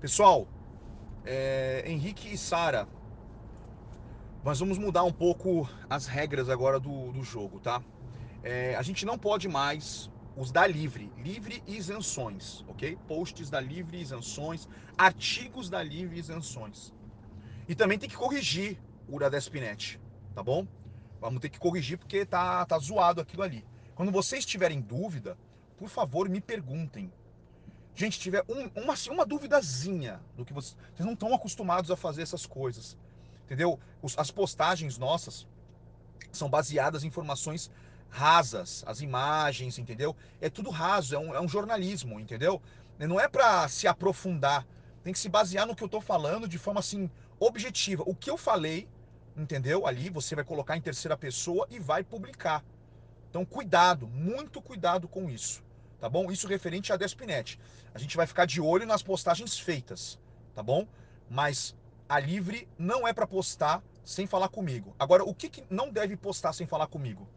Pessoal, é, Henrique e Sara, nós vamos mudar um pouco as regras agora do, do jogo, tá? É, a gente não pode mais os da Livre, Livre isenções, ok? Posts da Livre isenções, artigos da Livre isenções. E também tem que corrigir o da Despinet, tá bom? Vamos ter que corrigir porque tá, tá zoado aquilo ali. Quando vocês tiverem dúvida, por favor, me perguntem, gente, tiver um, uma, uma duvidazinha do que vocês, vocês não estão acostumados a fazer essas coisas, entendeu? Os, as postagens nossas são baseadas em informações rasas, as imagens, entendeu? É tudo raso, é um, é um jornalismo, entendeu? Não é para se aprofundar, tem que se basear no que eu tô falando de forma assim objetiva. O que eu falei, entendeu? Ali você vai colocar em terceira pessoa e vai publicar. Então cuidado, muito cuidado com isso tá bom? Isso referente a Despinet. A gente vai ficar de olho nas postagens feitas, tá bom? Mas a livre não é para postar sem falar comigo. Agora, o que, que não deve postar sem falar comigo?